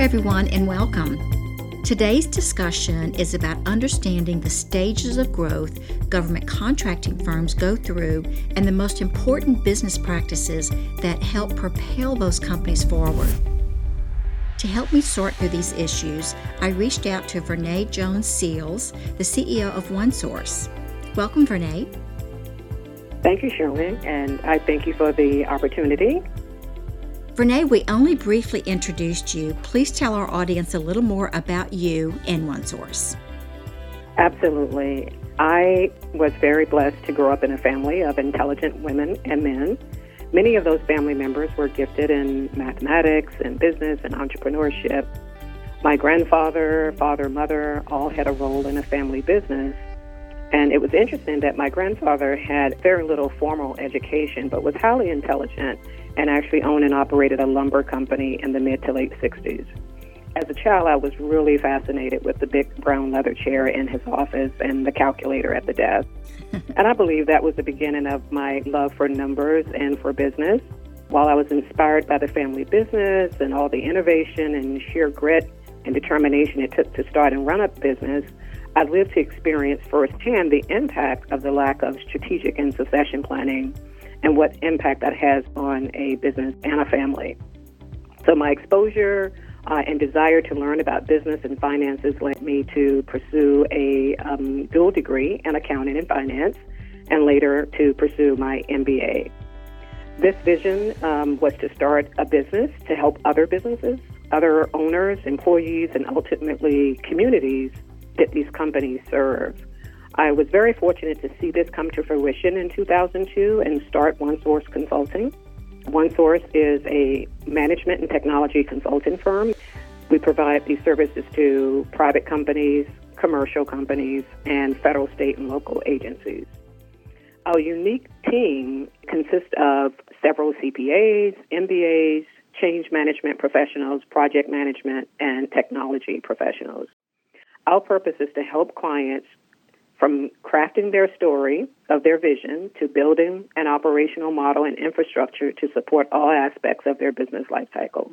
everyone, and welcome. Today's discussion is about understanding the stages of growth government contracting firms go through and the most important business practices that help propel those companies forward. To help me sort through these issues, I reached out to Vernee Jones Seals, the CEO of OneSource. Welcome, Vernee. Thank you, Shirley, and I thank you for the opportunity. Vernee, we only briefly introduced you. Please tell our audience a little more about you and OneSource. Absolutely. I was very blessed to grow up in a family of intelligent women and men. Many of those family members were gifted in mathematics and business and entrepreneurship. My grandfather, father, mother all had a role in a family business. And it was interesting that my grandfather had very little formal education, but was highly intelligent and actually owned and operated a lumber company in the mid to late 60s. As a child, I was really fascinated with the big brown leather chair in his office and the calculator at the desk. and I believe that was the beginning of my love for numbers and for business. While I was inspired by the family business and all the innovation and sheer grit and determination it took to start and run a business, I lived to experience firsthand the impact of the lack of strategic and succession planning and what impact that has on a business and a family. So, my exposure uh, and desire to learn about business and finances led me to pursue a um, dual degree in accounting and finance, and later to pursue my MBA. This vision um, was to start a business to help other businesses, other owners, employees, and ultimately communities that these companies serve. I was very fortunate to see this come to fruition in 2002 and start OneSource Consulting. OneSource is a management and technology consulting firm. We provide these services to private companies, commercial companies, and federal, state, and local agencies. Our unique team consists of several CPAs, MBAs, change management professionals, project management, and technology professionals. Our purpose is to help clients from crafting their story of their vision to building an operational model and infrastructure to support all aspects of their business lifecycle.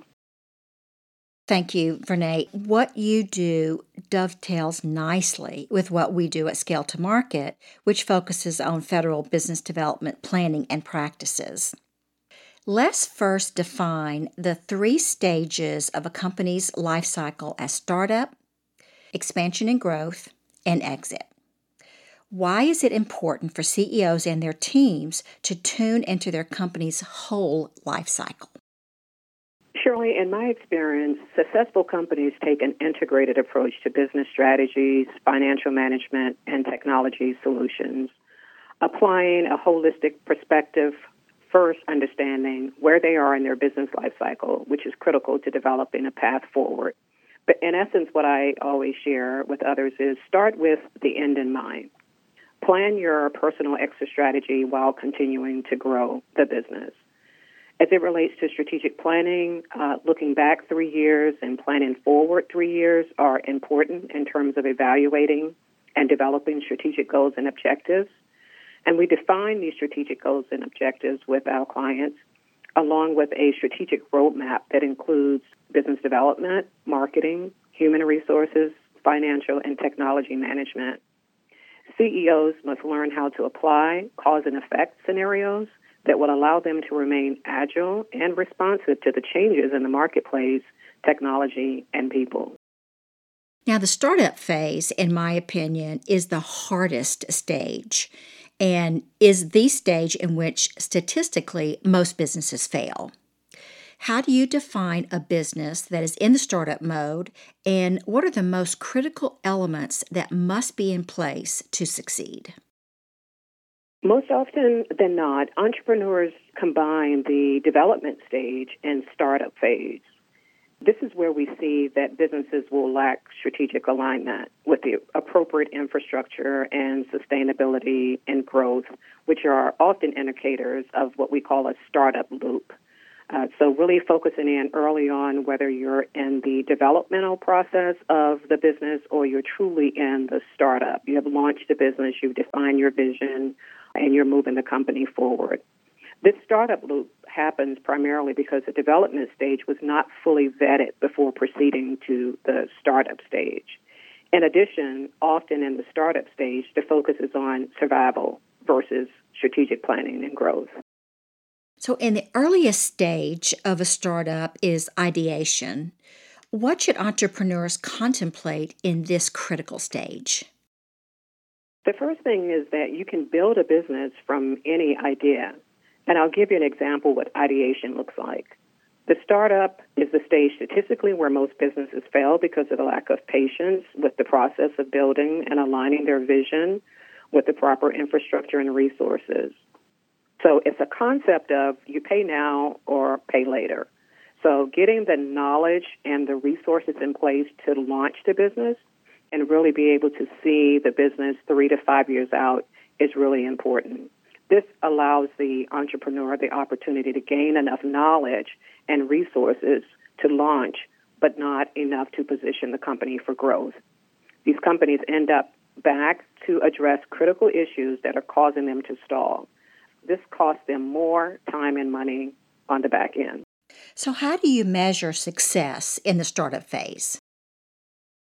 Thank you, Vernee. What you do dovetails nicely with what we do at Scale to Market, which focuses on federal business development planning and practices. Let's first define the three stages of a company's life cycle as startup, expansion and growth, and exit. Why is it important for CEOs and their teams to tune into their company's whole life cycle? Shirley, in my experience, successful companies take an integrated approach to business strategies, financial management, and technology solutions, applying a holistic perspective, first understanding where they are in their business life cycle, which is critical to developing a path forward. But in essence, what I always share with others is start with the end in mind. Plan your personal exit strategy while continuing to grow the business. As it relates to strategic planning, uh, looking back three years and planning forward three years are important in terms of evaluating and developing strategic goals and objectives. And we define these strategic goals and objectives with our clients along with a strategic roadmap that includes business development, marketing, human resources, financial, and technology management. CEOs must learn how to apply cause and effect scenarios that will allow them to remain agile and responsive to the changes in the marketplace, technology, and people. Now, the startup phase, in my opinion, is the hardest stage and is the stage in which statistically most businesses fail. How do you define a business that is in the startup mode, and what are the most critical elements that must be in place to succeed? Most often than not, entrepreneurs combine the development stage and startup phase. This is where we see that businesses will lack strategic alignment with the appropriate infrastructure and sustainability and growth, which are often indicators of what we call a startup loop. Uh, so, really focusing in early on whether you're in the developmental process of the business or you're truly in the startup. You have launched the business, you've defined your vision, and you're moving the company forward. This startup loop happens primarily because the development stage was not fully vetted before proceeding to the startup stage. In addition, often in the startup stage, the focus is on survival versus strategic planning and growth. So, in the earliest stage of a startup is ideation. What should entrepreneurs contemplate in this critical stage? The first thing is that you can build a business from any idea. And I'll give you an example what ideation looks like. The startup is the stage statistically where most businesses fail because of the lack of patience with the process of building and aligning their vision with the proper infrastructure and resources. So it's a concept of you pay now or pay later. So getting the knowledge and the resources in place to launch the business and really be able to see the business three to five years out is really important. This allows the entrepreneur the opportunity to gain enough knowledge and resources to launch, but not enough to position the company for growth. These companies end up back to address critical issues that are causing them to stall. This costs them more time and money on the back end. So, how do you measure success in the startup phase?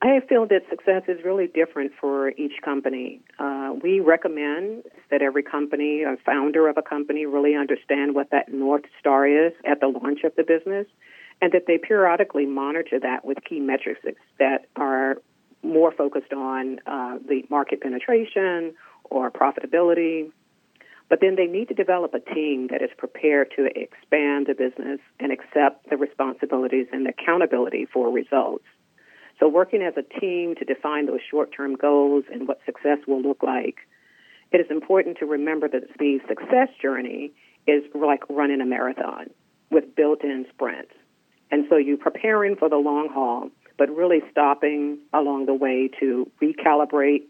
I feel that success is really different for each company. Uh, we recommend that every company, a founder of a company, really understand what that North Star is at the launch of the business and that they periodically monitor that with key metrics that are more focused on uh, the market penetration or profitability. But then they need to develop a team that is prepared to expand the business and accept the responsibilities and accountability for results. So, working as a team to define those short term goals and what success will look like, it is important to remember that the success journey is like running a marathon with built in sprints. And so, you're preparing for the long haul, but really stopping along the way to recalibrate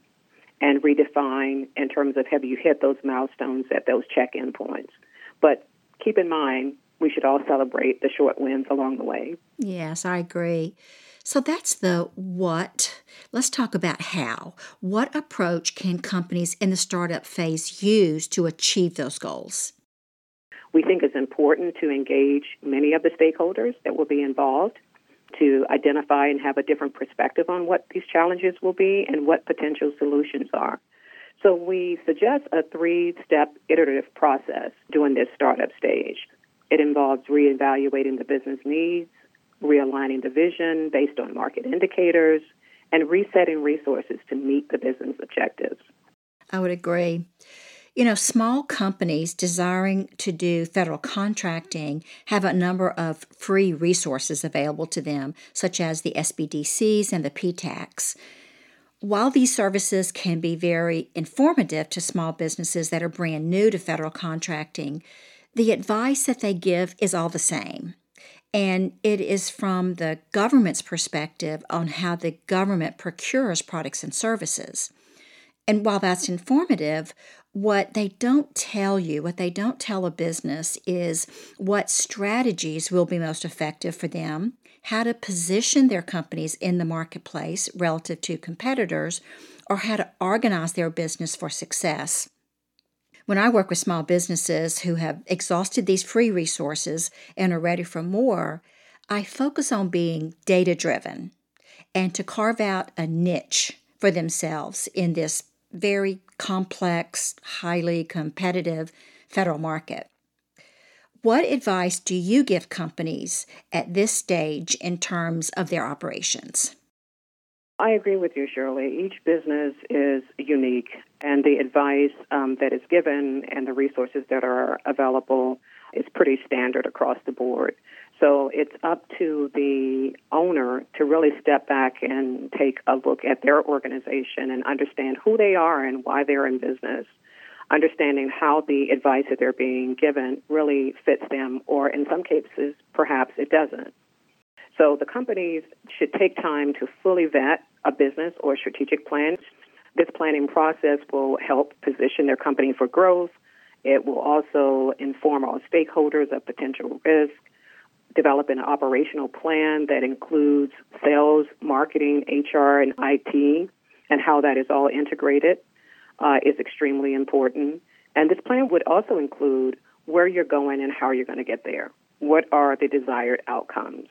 and redefine in terms of have you hit those milestones at those check in points. But keep in mind, we should all celebrate the short wins along the way. Yes, I agree. So that's the what. Let's talk about how. What approach can companies in the startup phase use to achieve those goals? We think it's important to engage many of the stakeholders that will be involved to identify and have a different perspective on what these challenges will be and what potential solutions are. So we suggest a three step iterative process during this startup stage. It involves reevaluating the business needs, realigning the vision based on market indicators, and resetting resources to meet the business objectives. I would agree. You know, small companies desiring to do federal contracting have a number of free resources available to them, such as the SBDCs and the PTACs. While these services can be very informative to small businesses that are brand new to federal contracting, the advice that they give is all the same. And it is from the government's perspective on how the government procures products and services. And while that's informative, what they don't tell you, what they don't tell a business is what strategies will be most effective for them, how to position their companies in the marketplace relative to competitors, or how to organize their business for success. When I work with small businesses who have exhausted these free resources and are ready for more, I focus on being data driven and to carve out a niche for themselves in this very complex, highly competitive federal market. What advice do you give companies at this stage in terms of their operations? I agree with you, Shirley. Each business is unique, and the advice um, that is given and the resources that are available is pretty standard across the board. So it's up to the owner to really step back and take a look at their organization and understand who they are and why they're in business. Understanding how the advice that they're being given really fits them, or in some cases, perhaps it doesn't. So the companies should take time to fully vet a business or strategic plan. This planning process will help position their company for growth. It will also inform all stakeholders of potential risk, develop an operational plan that includes sales, marketing, HR, and IT, and how that is all integrated uh, is extremely important. And this plan would also include where you're going and how you're going to get there. What are the desired outcomes?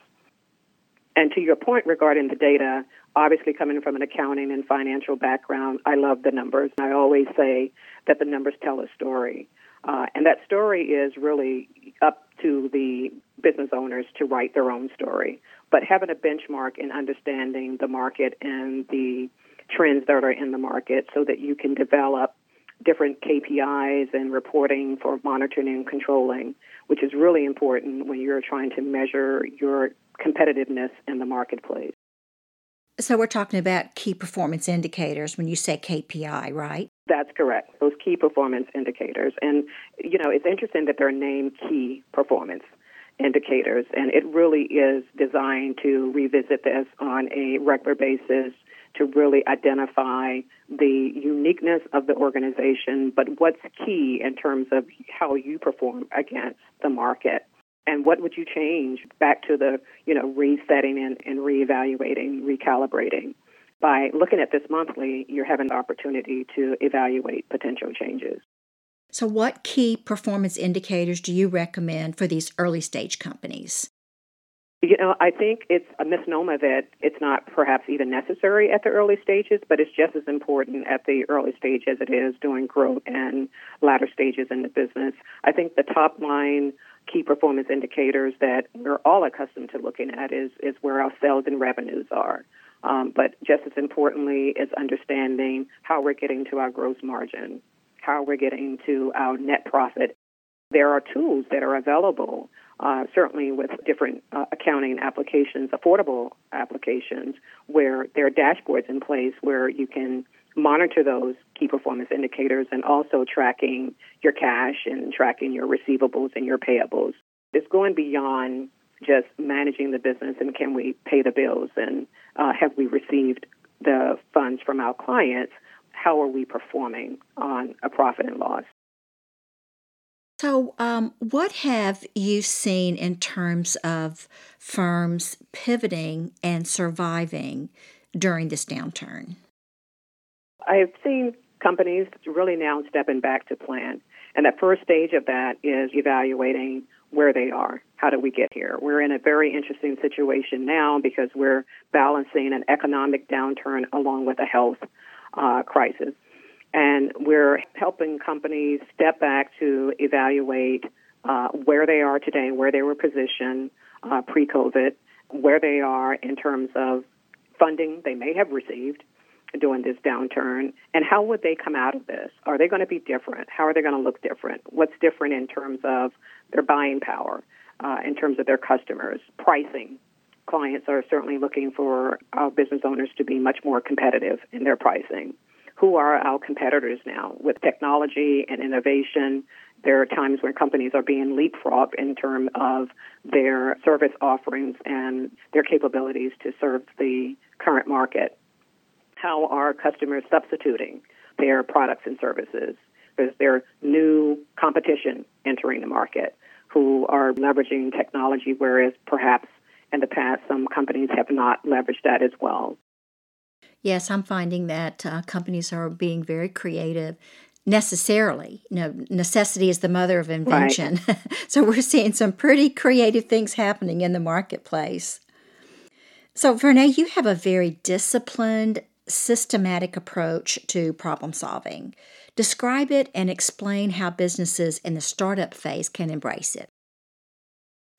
And to your point regarding the data, obviously coming from an accounting and financial background, I love the numbers. I always say that the numbers tell a story. Uh, and that story is really up to the business owners to write their own story. But having a benchmark in understanding the market and the trends that are in the market so that you can develop different KPIs and reporting for monitoring and controlling, which is really important when you're trying to measure your competitiveness in the marketplace. So we're talking about key performance indicators when you say KPI, right? That's correct. Those key performance indicators. And, you know, it's interesting that they're named key performance indicators, and it really is designed to revisit this on a regular basis to really identify the uniqueness of the organization, but what's key in terms of how you perform against the market. And what would you change back to the, you know, resetting and, and reevaluating, recalibrating? By looking at this monthly, you're having the opportunity to evaluate potential changes. So, what key performance indicators do you recommend for these early stage companies? You know, I think it's a misnomer that it's not perhaps even necessary at the early stages, but it's just as important at the early stage as it is during growth and latter stages in the business. I think the top line key performance indicators that we're all accustomed to looking at is, is where our sales and revenues are. Um, but just as importantly is understanding how we're getting to our gross margin, how we're getting to our net profit. There are tools that are available uh, certainly with different uh, accounting applications, affordable applications, where there are dashboards in place where you can monitor those key performance indicators and also tracking your cash and tracking your receivables and your payables. It's going beyond just managing the business and can we pay the bills and uh, have we received the funds from our clients? How are we performing on a profit and loss? So, um, what have you seen in terms of firms pivoting and surviving during this downturn? I've seen companies really now stepping back to plan. And that first stage of that is evaluating where they are. How do we get here? We're in a very interesting situation now because we're balancing an economic downturn along with a health uh, crisis. And we're helping companies step back to evaluate uh, where they are today, and where they were positioned uh, pre COVID, where they are in terms of funding they may have received during this downturn, and how would they come out of this? Are they going to be different? How are they going to look different? What's different in terms of their buying power, uh, in terms of their customers, pricing? Clients are certainly looking for our business owners to be much more competitive in their pricing who are our competitors now with technology and innovation. There are times when companies are being leapfrogged in terms of their service offerings and their capabilities to serve the current market. How are customers substituting their products and services? Is there new competition entering the market who are leveraging technology, whereas perhaps in the past some companies have not leveraged that as well? Yes, I'm finding that uh, companies are being very creative necessarily. You know, necessity is the mother of invention. Right. so we're seeing some pretty creative things happening in the marketplace. So, Vernee, you have a very disciplined, systematic approach to problem solving. Describe it and explain how businesses in the startup phase can embrace it.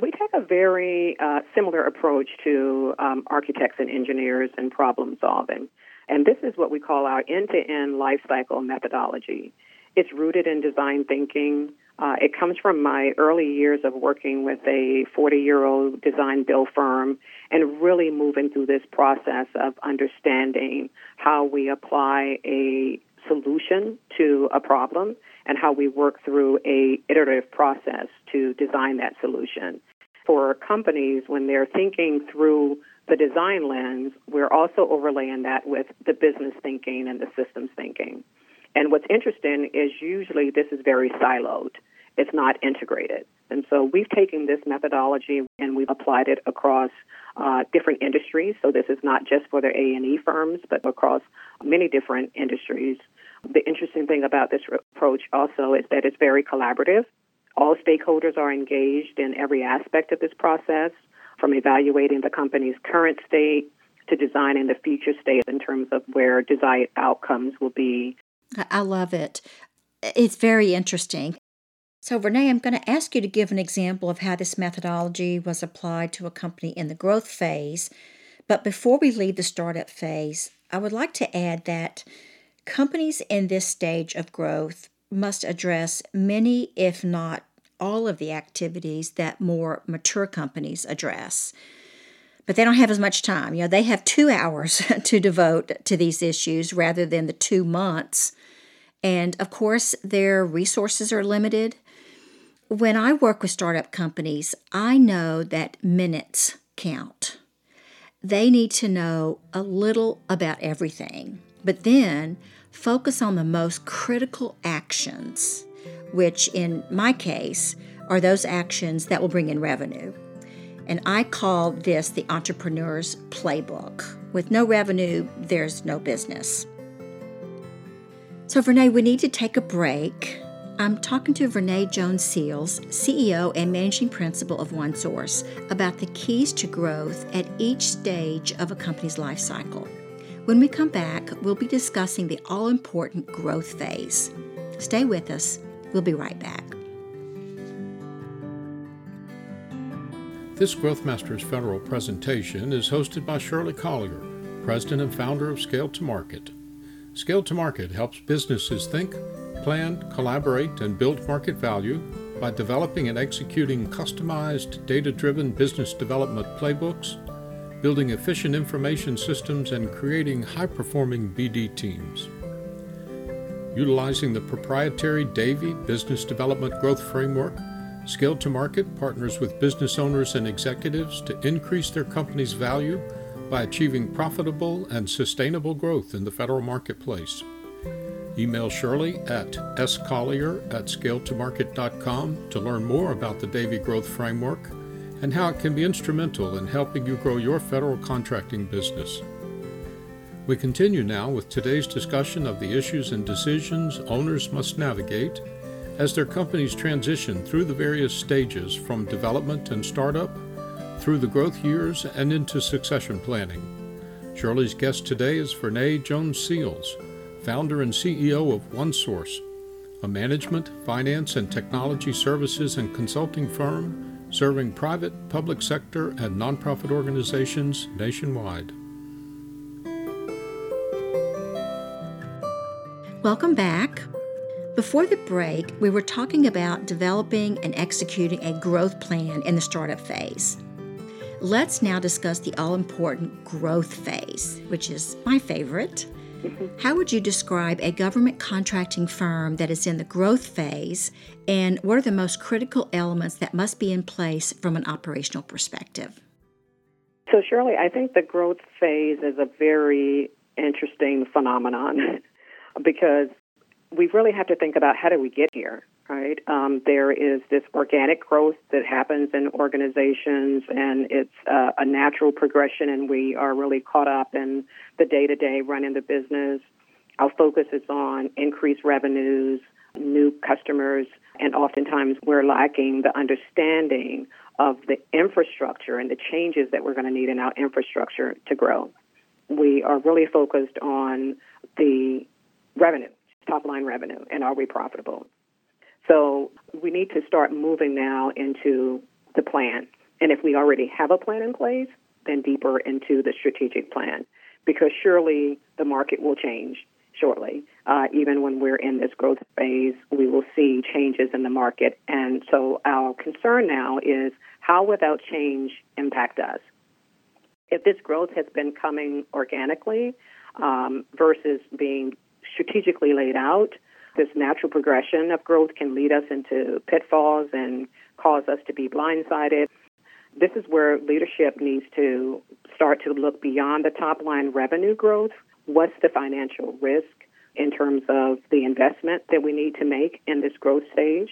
We take a very uh, similar approach to um, architects and engineers and problem solving. And this is what we call our end to end life cycle methodology. It's rooted in design thinking. Uh, it comes from my early years of working with a 40 year old design build firm and really moving through this process of understanding how we apply a solution to a problem and how we work through a iterative process to design that solution. For companies, when they're thinking through the design lens, we're also overlaying that with the business thinking and the systems thinking. And what's interesting is usually this is very siloed. It's not integrated. And so we've taken this methodology and we've applied it across uh, different industries. So this is not just for the A&E firms, but across many different industries. The interesting thing about this approach also is that it's very collaborative. All stakeholders are engaged in every aspect of this process, from evaluating the company's current state to designing the future state in terms of where desired outcomes will be. I love it. It's very interesting. So, Renee, I'm going to ask you to give an example of how this methodology was applied to a company in the growth phase. But before we leave the startup phase, I would like to add that companies in this stage of growth must address many, if not all, of the activities that more mature companies address. But they don't have as much time. You know, they have two hours to devote to these issues rather than the two months. And of course, their resources are limited. When I work with startup companies, I know that minutes count. They need to know a little about everything, but then focus on the most critical actions, which in my case are those actions that will bring in revenue. And I call this the entrepreneur's playbook. With no revenue, there's no business. So, Renee, we need to take a break. I'm talking to Renee Jones Seals, CEO and Managing Principal of OneSource, about the keys to growth at each stage of a company's life cycle. When we come back, we'll be discussing the all important growth phase. Stay with us. We'll be right back. This Growth Masters Federal presentation is hosted by Shirley Collier, President and founder of Scale to Market. Scale to Market helps businesses think plan, collaborate, and build market value by developing and executing customized, data driven business development playbooks, building efficient information systems, and creating high performing BD teams. Utilizing the proprietary Davy Business Development Growth Framework, Scale to Market partners with business owners and executives to increase their company's value by achieving profitable and sustainable growth in the federal marketplace. Email Shirley at scollier at scaletomarket.com to learn more about the Davy Growth Framework and how it can be instrumental in helping you grow your federal contracting business. We continue now with today's discussion of the issues and decisions owners must navigate as their companies transition through the various stages from development and startup through the growth years and into succession planning. Shirley's guest today is Renee Jones Seals founder and CEO of OneSource, a management, finance, and technology services and consulting firm serving private, public sector, and nonprofit organizations nationwide. Welcome back. Before the break, we were talking about developing and executing a growth plan in the startup phase. Let's now discuss the all important growth phase, which is my favorite. How would you describe a government contracting firm that is in the growth phase, and what are the most critical elements that must be in place from an operational perspective? So, Shirley, I think the growth phase is a very interesting phenomenon because we really have to think about how do we get here right? Um, there is this organic growth that happens in organizations, and it's uh, a natural progression, and we are really caught up in the day to day running the business. Our focus is on increased revenues, new customers, and oftentimes we're lacking the understanding of the infrastructure and the changes that we're going to need in our infrastructure to grow. We are really focused on the revenue, top line revenue, and are we profitable? So we need to start moving now into the plan. And if we already have a plan in place, then deeper into the strategic plan. Because surely the market will change shortly. Uh, even when we're in this growth phase, we will see changes in the market. And so our concern now is how will that change impact us? If this growth has been coming organically um, versus being strategically laid out, this natural progression of growth can lead us into pitfalls and cause us to be blindsided. This is where leadership needs to start to look beyond the top line revenue growth. What's the financial risk in terms of the investment that we need to make in this growth stage?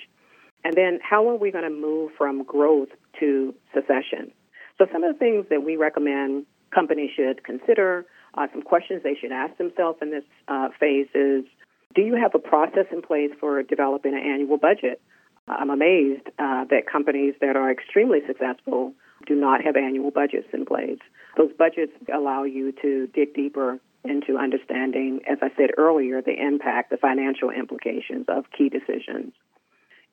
And then how are we going to move from growth to succession? So, some of the things that we recommend companies should consider, uh, some questions they should ask themselves in this uh, phase is do you have a process in place for developing an annual budget? I'm amazed uh, that companies that are extremely successful do not have annual budgets in place. Those budgets allow you to dig deeper into understanding, as I said earlier, the impact, the financial implications of key decisions.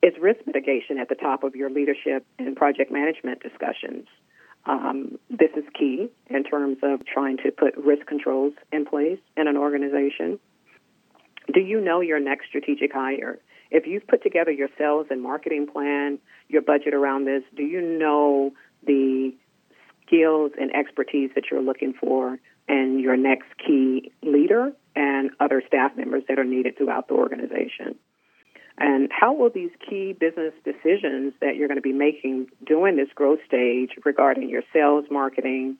Is risk mitigation at the top of your leadership and project management discussions? Um, this is key in terms of trying to put risk controls in place in an organization. Do you know your next strategic hire? If you've put together your sales and marketing plan, your budget around this, do you know the skills and expertise that you're looking for and your next key leader and other staff members that are needed throughout the organization? And how will these key business decisions that you're going to be making during this growth stage regarding your sales, marketing,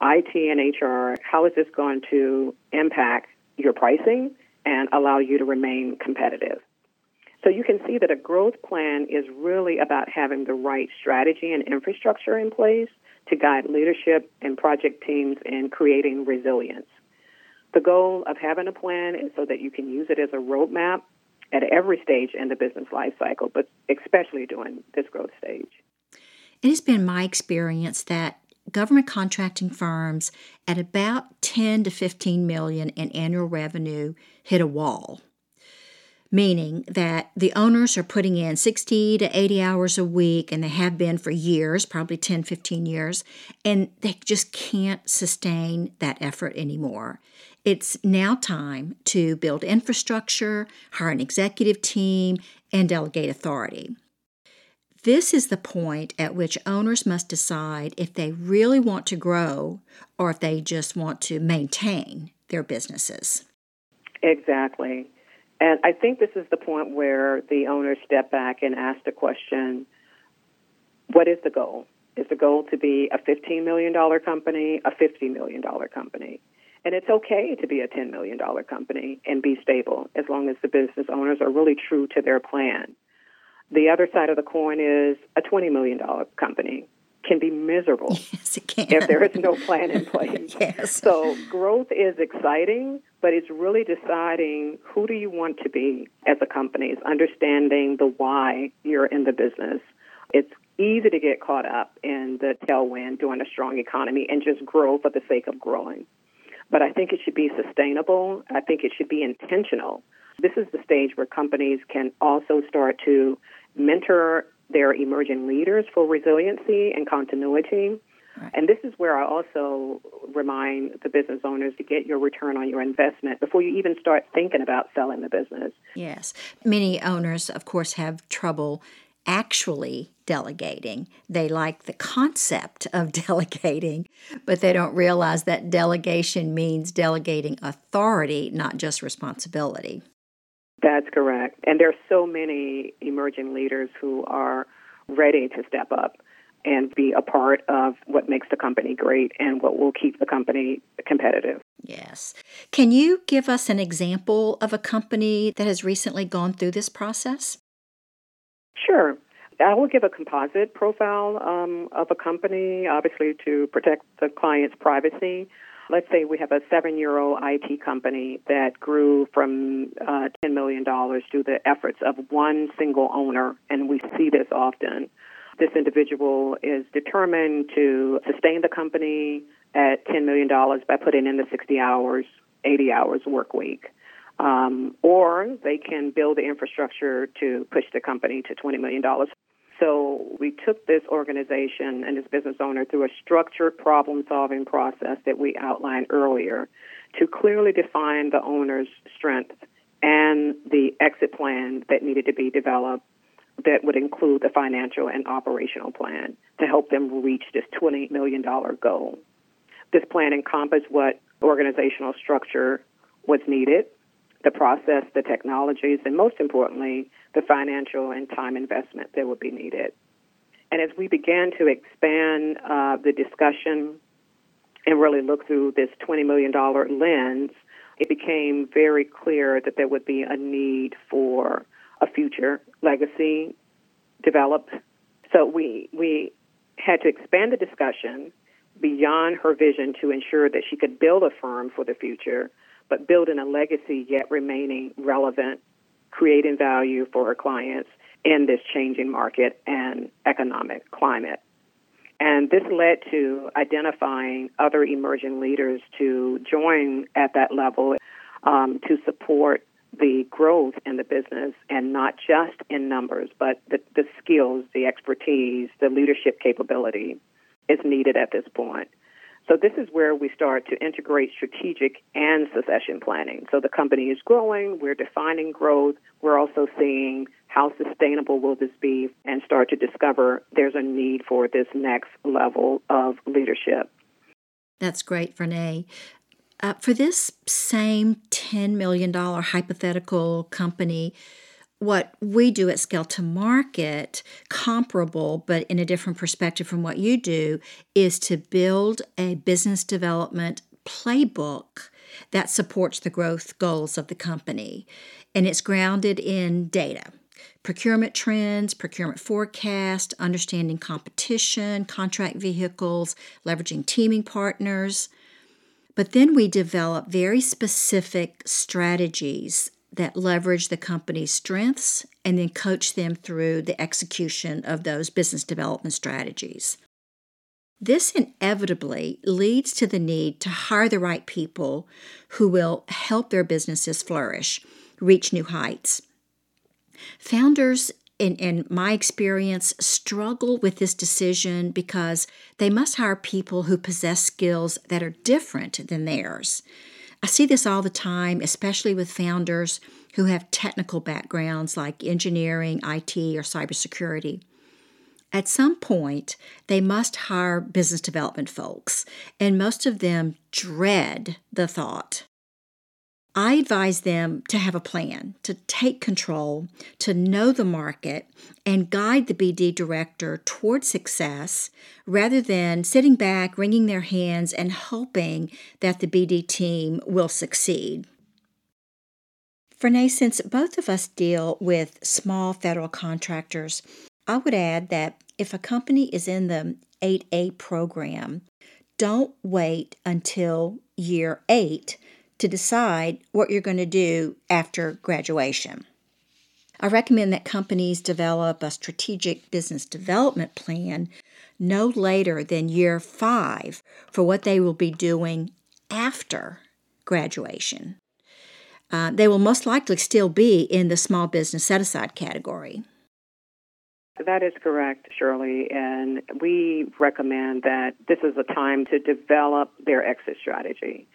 IT, and HR, how is this going to impact your pricing and allow you to remain competitive? So you can see that a growth plan is really about having the right strategy and infrastructure in place to guide leadership and project teams in creating resilience. The goal of having a plan is so that you can use it as a roadmap at every stage in the business life cycle, but especially during this growth stage. It has been my experience that government contracting firms at about 10 to 15 million in annual revenue hit a wall meaning that the owners are putting in 60 to 80 hours a week and they have been for years probably 10 15 years and they just can't sustain that effort anymore it's now time to build infrastructure, hire an executive team, and delegate authority. This is the point at which owners must decide if they really want to grow or if they just want to maintain their businesses. Exactly. And I think this is the point where the owners step back and ask the question what is the goal? Is the goal to be a $15 million company, a $50 million company? And it's okay to be a $10 million company and be stable as long as the business owners are really true to their plan. The other side of the coin is a $20 million company can be miserable yes, can. if there is no plan in place. yes. So growth is exciting, but it's really deciding who do you want to be as a company. It's understanding the why you're in the business. It's easy to get caught up in the tailwind during a strong economy and just grow for the sake of growing but I think it should be sustainable. I think it should be intentional. This is the stage where companies can also start to mentor their emerging leaders for resiliency and continuity. Right. And this is where I also remind the business owners to get your return on your investment before you even start thinking about selling the business. Yes. Many owners, of course, have trouble actually delegating. They like the concept of delegating, but they don't realize that delegation means delegating authority, not just responsibility. That's correct. And there are so many emerging leaders who are ready to step up and be a part of what makes the company great and what will keep the company competitive. Yes. Can you give us an example of a company that has recently gone through this process? Sure. I will give a composite profile um, of a company, obviously to protect the client's privacy. Let's say we have a seven year old IT company that grew from uh, $10 million through the efforts of one single owner, and we see this often. This individual is determined to sustain the company at $10 million by putting in the 60 hours, 80 hours work week. Um, or they can build the infrastructure to push the company to $20 million. So we took this organization and this business owner through a structured problem solving process that we outlined earlier to clearly define the owner's strengths and the exit plan that needed to be developed that would include the financial and operational plan to help them reach this $20 million goal. This plan encompassed what organizational structure was needed, the process, the technologies, and most importantly, the financial and time investment that would be needed. And as we began to expand uh, the discussion and really look through this $20 million lens, it became very clear that there would be a need for a future legacy developed. So we, we had to expand the discussion beyond her vision to ensure that she could build a firm for the future but building a legacy yet remaining relevant, creating value for our clients, in this changing market and economic climate. And this led to identifying other emerging leaders to join at that level um, to support the growth in the business and not just in numbers, but the, the skills, the expertise, the leadership capability is needed at this point. So this is where we start to integrate strategic and succession planning. So the company is growing, we're defining growth, we're also seeing how sustainable will this be and start to discover there's a need for this next level of leadership. That's great, Renee. Uh, for this same $10 million hypothetical company, what we do at Scale to Market, comparable but in a different perspective from what you do, is to build a business development playbook that supports the growth goals of the company. And it's grounded in data procurement trends, procurement forecast, understanding competition, contract vehicles, leveraging teaming partners. But then we develop very specific strategies that leverage the company's strengths and then coach them through the execution of those business development strategies. This inevitably leads to the need to hire the right people who will help their businesses flourish, reach new heights. Founders, in, in my experience, struggle with this decision because they must hire people who possess skills that are different than theirs. I see this all the time, especially with founders who have technical backgrounds like engineering, IT, or cybersecurity. At some point, they must hire business development folks, and most of them dread the thought I advise them to have a plan, to take control, to know the market, and guide the BD director toward success rather than sitting back, wringing their hands, and hoping that the BD team will succeed. Renee, since both of us deal with small federal contractors, I would add that if a company is in the 8A program, don't wait until year eight to decide what you're going to do after graduation. I recommend that companies develop a strategic business development plan no later than year five for what they will be doing after graduation. Uh, they will most likely still be in the small business set aside category. That is correct, Shirley. And we recommend that this is a time to develop their exit strategy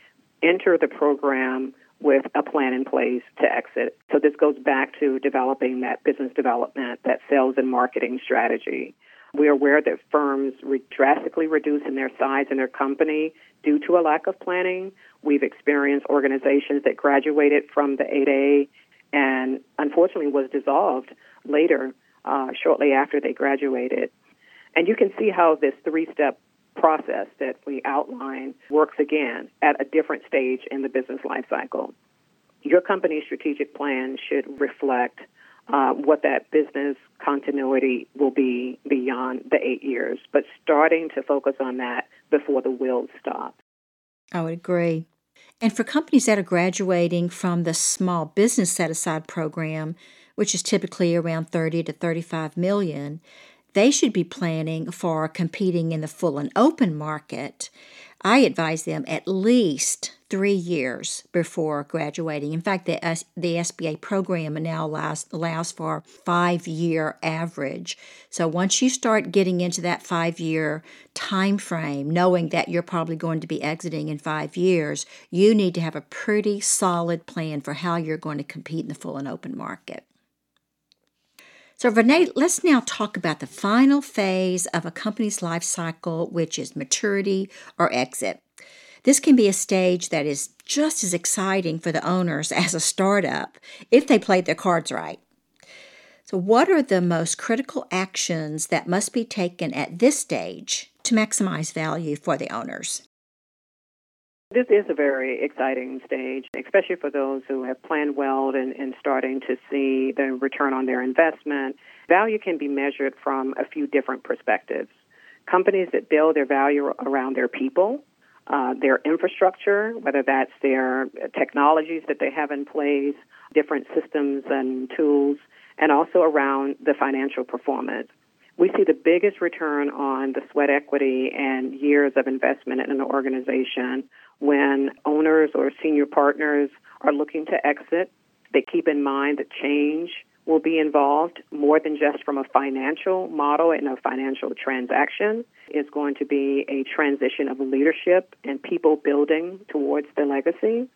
enter the program with a plan in place to exit. So this goes back to developing that business development, that sales and marketing strategy. We are aware that firms re- drastically reduce in their size in their company due to a lack of planning. We've experienced organizations that graduated from the 8A and unfortunately was dissolved later, uh, shortly after they graduated. And you can see how this three step process that we outline works again at a different stage in the business life cycle. Your company's strategic plan should reflect uh, what that business continuity will be beyond the eight years, but starting to focus on that before the wheels stop. I would agree. And for companies that are graduating from the small business set aside program, which is typically around 30 to 35 million, they should be planning for competing in the full and open market. I advise them at least three years before graduating. In fact, the, the SBA program now allows, allows for five year average. So once you start getting into that five year time frame, knowing that you're probably going to be exiting in five years, you need to have a pretty solid plan for how you're going to compete in the full and open market. So, Renee, let's now talk about the final phase of a company's life cycle, which is maturity or exit. This can be a stage that is just as exciting for the owners as a startup if they played their cards right. So, what are the most critical actions that must be taken at this stage to maximize value for the owners? This is a very exciting stage, especially for those who have planned well and, and starting to see the return on their investment. Value can be measured from a few different perspectives. Companies that build their value around their people uh, their infrastructure, whether that's their technologies that they have in place, different systems and tools, and also around the financial performance. We see the biggest return on the sweat equity and years of investment in an organization when owners or senior partners are looking to exit. They keep in mind that change will be involved more than just from a financial model and a financial transaction. It's going to be a transition of leadership and people building towards the legacy.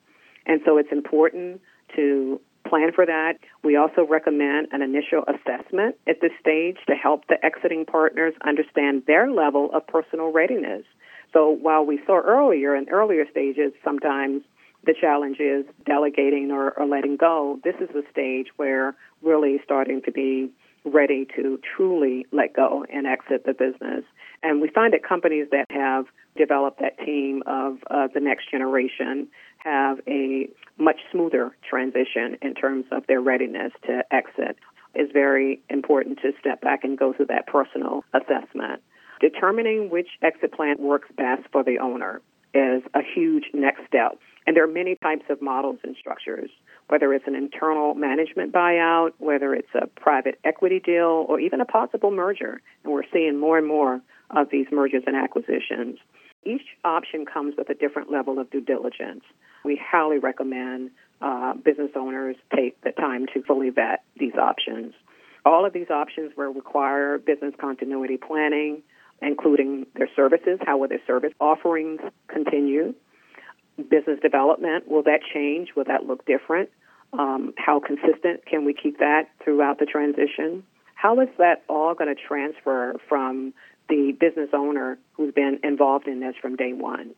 And so it's important to plan for that. We also recommend an initial assessment at this stage to help the exiting partners understand their level of personal readiness. So while we saw earlier in earlier stages, sometimes the challenge is delegating or, or letting go. This is the stage where really starting to be ready to truly let go and exit the business. And we find that companies that have developed that team of uh, the next generation have a much smoother transition in terms of their readiness to exit. It's very important to step back and go through that personal assessment. Determining which exit plan works best for the owner is a huge next step. And there are many types of models and structures, whether it's an internal management buyout, whether it's a private equity deal, or even a possible merger. And we're seeing more and more of these mergers and acquisitions. Each option comes with a different level of due diligence. We highly recommend uh, business owners take the time to fully vet these options. All of these options will require business continuity planning, including their services. How will their service offerings continue? Business development, will that change? Will that look different? Um, how consistent can we keep that throughout the transition? How is that all going to transfer from the business owner who's been involved in this from day one?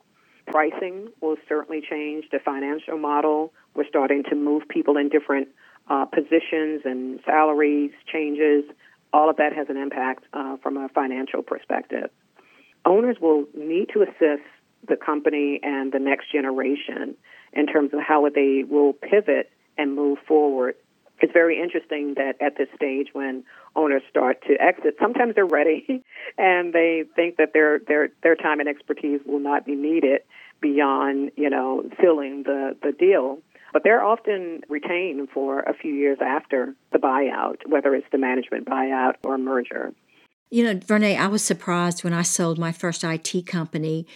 Pricing will certainly change. The financial model, we're starting to move people in different uh, positions and salaries changes all of that has an impact uh, from a financial perspective. Owners will need to assist the company and the next generation in terms of how they will pivot and move forward. It's very interesting that at this stage, when owners start to exit, sometimes they're ready and they think that their their their time and expertise will not be needed beyond you know filling the the deal but they're often retained for a few years after the buyout, whether it's the management buyout or merger. You know, Vernee, I was surprised when I sold my first IT company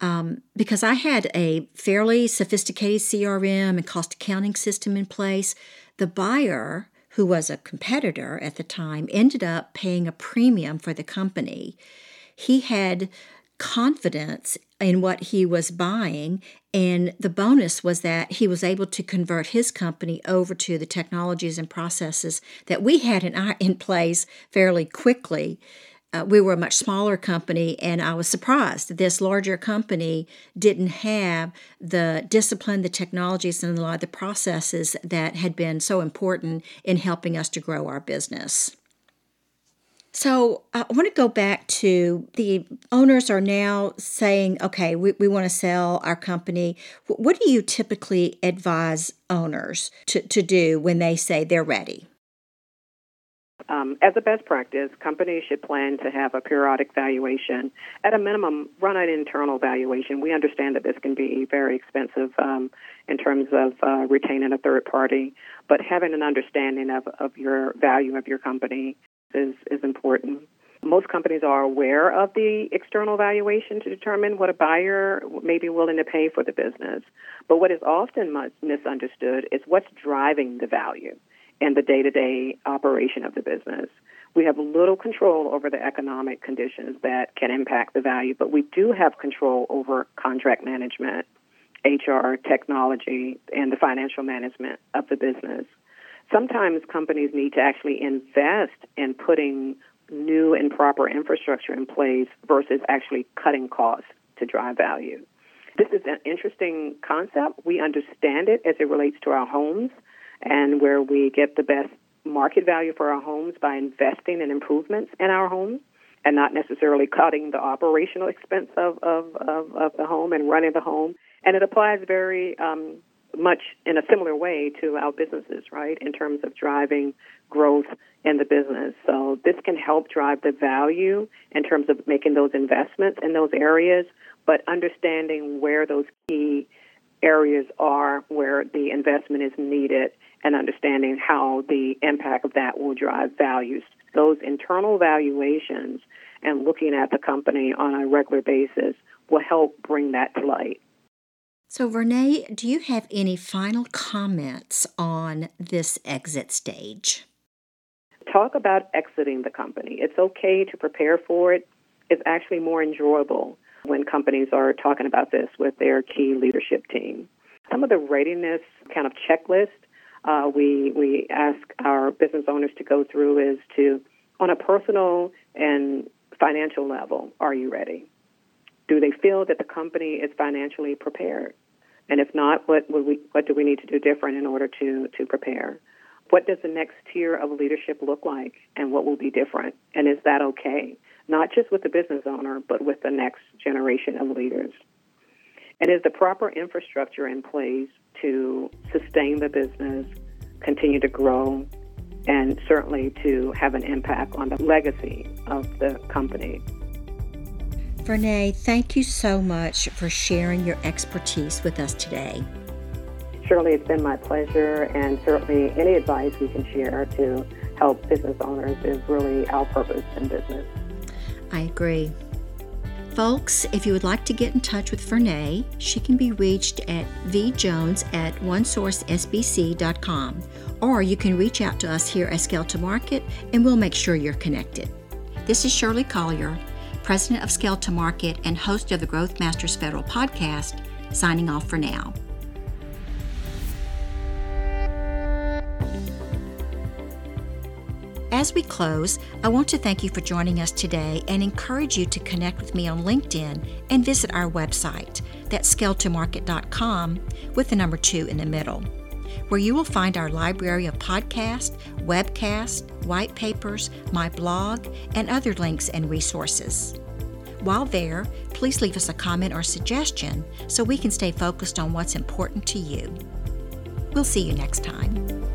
um, because I had a fairly sophisticated CRM and cost accounting system in place. The buyer, who was a competitor at the time, ended up paying a premium for the company. He had confidence in what he was buying. And the bonus was that he was able to convert his company over to the technologies and processes that we had in, our, in place fairly quickly. Uh, we were a much smaller company, and I was surprised this larger company didn't have the discipline, the technologies, and a lot of the processes that had been so important in helping us to grow our business. So I want to go back to the owners are now saying, okay, we, we want to sell our company. What do you typically advise owners to, to do when they say they're ready? Um, as a best practice, companies should plan to have a periodic valuation. At a minimum, run an internal valuation. We understand that this can be very expensive um, in terms of uh, retaining a third party, but having an understanding of, of your value of your company is, is important. Most companies are aware of the external valuation to determine what a buyer may be willing to pay for the business. But what is often misunderstood is what's driving the value in the day to day operation of the business. We have little control over the economic conditions that can impact the value, but we do have control over contract management, HR, technology, and the financial management of the business sometimes companies need to actually invest in putting new and proper infrastructure in place versus actually cutting costs to drive value. This is an interesting concept. We understand it as it relates to our homes and where we get the best market value for our homes by investing in improvements in our homes and not necessarily cutting the operational expense of, of, of, of the home and running the home. And it applies very um, much in a similar way to our businesses, right? In terms of driving growth in the business. So this can help drive the value in terms of making those investments in those areas, but understanding where those key areas are where the investment is needed and understanding how the impact of that will drive values. Those internal valuations and looking at the company on a regular basis will help bring that to light. So, Vernee, do you have any final comments on this exit stage? Talk about exiting the company. It's okay to prepare for it. It's actually more enjoyable when companies are talking about this with their key leadership team. Some of the readiness kind of checklist uh, we we ask our business owners to go through is to, on a personal and financial level, are you ready? Do they feel that the company is financially prepared? And if not, what we, what do we need to do different in order to to prepare? What does the next tier of leadership look like, and what will be different? And is that okay? Not just with the business owner, but with the next generation of leaders. And is the proper infrastructure in place to sustain the business, continue to grow, and certainly to have an impact on the legacy of the company? Vernee, thank you so much for sharing your expertise with us today. Shirley it's been my pleasure, and certainly any advice we can share to help business owners is really our purpose in business. I agree. Folks, if you would like to get in touch with Vernee, she can be reached at vjones at onesourcesbc.com, or you can reach out to us here at Scale to Market and we'll make sure you're connected. This is Shirley Collier president of Scale to Market and host of the Growth Masters Federal podcast, signing off for now. As we close, I want to thank you for joining us today and encourage you to connect with me on LinkedIn and visit our website, that's scaletomarket.com with the number two in the middle, where you will find our library of podcasts, webcasts, white papers, my blog, and other links and resources. While there, please leave us a comment or suggestion so we can stay focused on what's important to you. We'll see you next time.